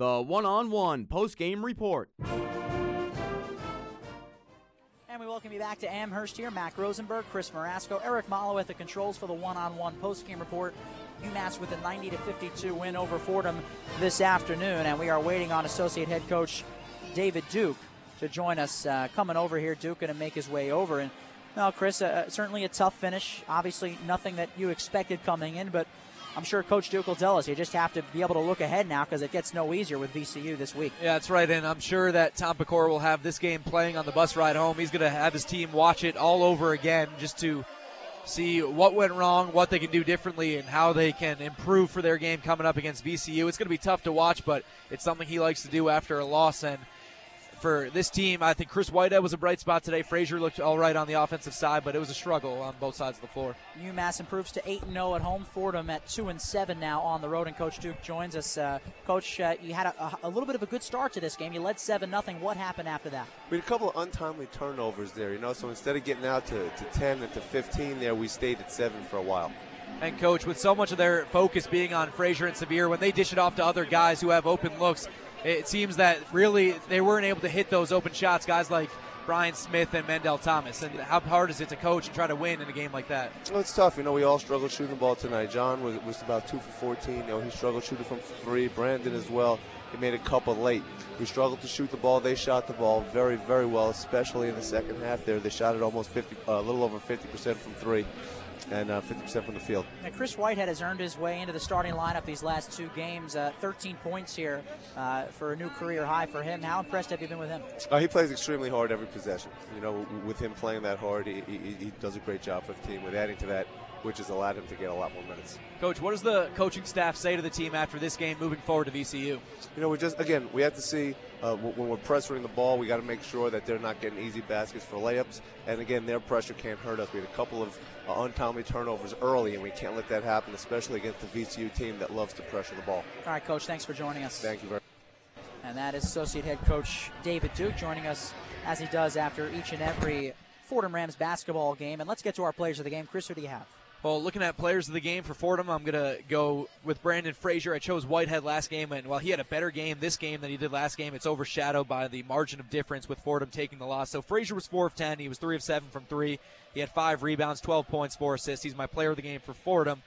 The one on one post game report. And we welcome you back to Amherst here. Mac Rosenberg, Chris Marasco, Eric Malo at the controls for the one on one post game report. UMass with a 90 to 52 win over Fordham this afternoon. And we are waiting on associate head coach David Duke to join us. Uh, coming over here, Duke going to make his way over. And well, Chris, uh, certainly a tough finish. Obviously, nothing that you expected coming in, but I'm sure Coach Duke will tell us you just have to be able to look ahead now because it gets no easier with VCU this week. Yeah, that's right. And I'm sure that Tom Pecora will have this game playing on the bus ride home. He's going to have his team watch it all over again just to see what went wrong, what they can do differently, and how they can improve for their game coming up against VCU. It's going to be tough to watch, but it's something he likes to do after a loss. And for this team. I think Chris Whitehead was a bright spot today. Frazier looked all right on the offensive side, but it was a struggle on both sides of the floor. UMass improves to 8 0 at home. Fordham at 2 and 7 now on the road, and Coach Duke joins us. Uh, Coach, uh, you had a, a, little bit of a good start to this game. You led 7 0. What happened after that? We had a couple of untimely turnovers there, you know, so instead of getting out to, to 10 and to 15 there, we stayed at 7 for a while. And coach, with so much of their focus being on Frazier and Severe, when they dish it off to other guys who have open looks, it seems that really they weren't able to hit those open shots. Guys like Brian Smith and Mandell Thomas. And how hard is it to coach and try to win in a game like that? Well, it's tough. You know, we all struggled shooting the ball tonight. John was, was about two for 14. You know, he struggled shooting from three. Branden as well. He made a couple late. We struggled to shoot the ball. They shot the ball very, very well, especially in the second half. There, they shot it almost 50, uh, a little over 50% from three and uh, 50% from the field. Now, Chris Whitehead has earned his way into the starting lineup these last two games. Uh, 13 points here uh, for a new career high for him. How impressed have you been with him? Uh, he plays extremely hard every possession. You know, with him playing that hard, he, he, he does a great job for the team. With adding to that, which has allowed him to get a lot more minutes. Coach, what does the coaching staff say to the team after this game moving forward to VCU? You know, we just, again, we have to see uh, when we're pressuring the ball, we got to make sure that they're not getting easy baskets for layups. And again, their pressure can't hurt us. We had a couple of uh, untimely turnovers early, and we can't let that happen, especially against the VCU team that loves to pressure the ball. All right, Coach, thanks for joining us. Thank you very much. And that is Associate Head Coach David Duke joining us as he does after each and every Fordham Rams basketball game. And let's get to our players of the game. Chris, who do you have? Well, looking at players of the game for Fordham, I'm going to go with Branden Frazier. I chose Whitehead last game, and while he had a better game this game than he did last game, it's overshadowed by the margin of difference with Fordham taking the loss. So Frazier was 4 of 10. He was 3 of 7 from 3. He had 5 rebounds, 12 points, 4 assists. He's my player of the game for Fordham.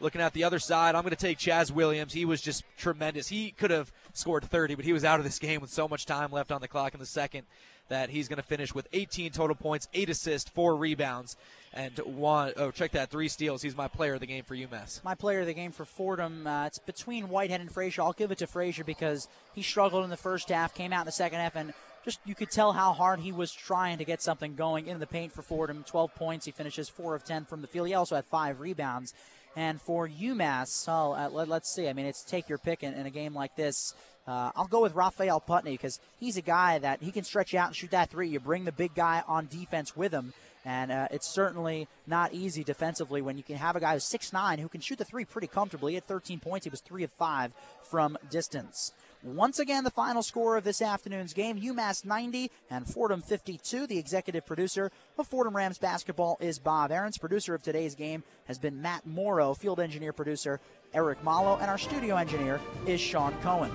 Looking at the other side, I'm going to take Chaz Williams. He was just tremendous. He could have scored 30, but he was out of this game with so much time left on the clock in the second that he's going to finish with 18 total points, 8 assists, 4 rebounds and one oh check that three steals. He's my player of the game for UMass. My player of the game for Fordham. Uh, it's between Whitehead and Frazier. I'll give it to Frazier because he struggled in the first half, came out in the second half, and just you could tell how hard he was trying to get something going in the paint for Fordham. 12 points. He finishes four of 10 from the field. He also had five rebounds. And for UMass, well, uh, let, us see. I mean, it's take your pick in, in a game like this. Uh, I'll go with Raphael Putney because he's a guy that he can stretch out and shoot that three. You bring the big guy on defense with him. And uh, it's certainly not easy defensively when you can have a guy who's 6'9 who can shoot the three pretty comfortably. At 13 points, he was 3 of 5 from distance. Once again, the final score of this afternoon's game UMass 90 and Fordham 52. The executive producer of Fordham Rams basketball is Bob Ahrens. Producer of today's game has been Matt Morrow, field engineer producer Eric Malo, and our studio engineer is Sean Cohen.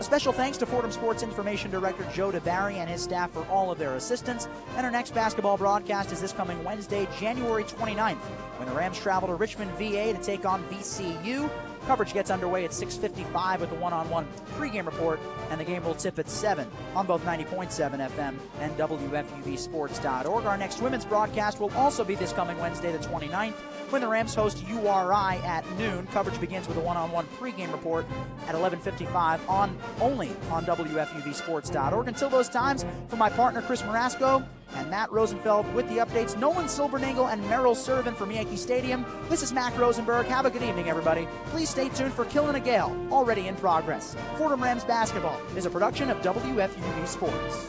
A special thanks to Fordham Sports Information Director Joe DiBari and his staff for all of their assistance. And our next basketball broadcast is this coming Wednesday, January 29th, when the Rams travel to Richmond, VA to take on VCU. Coverage gets underway at 6:55 with the one-on-one pregame report, and the game will tip at 7 on both 90.7 FM and WFUVSports.org. Our next women's broadcast will also be this coming Wednesday, the 29th, when the Rams host URI at noon. Coverage begins with a one-on-one pregame report at 11:55 on only on WFUVSports.org. Until those times, for my partner Chris Marasco and Matt Rosenfeld with the updates. Nolan Silbernagle and Merrill Servin from Yankee Stadium. This is Mac Rosenberg. Have a good evening, everybody. Please stay tuned for Killing a Gale, already in progress. Fordham Rams basketball is a production of WFUV Sports.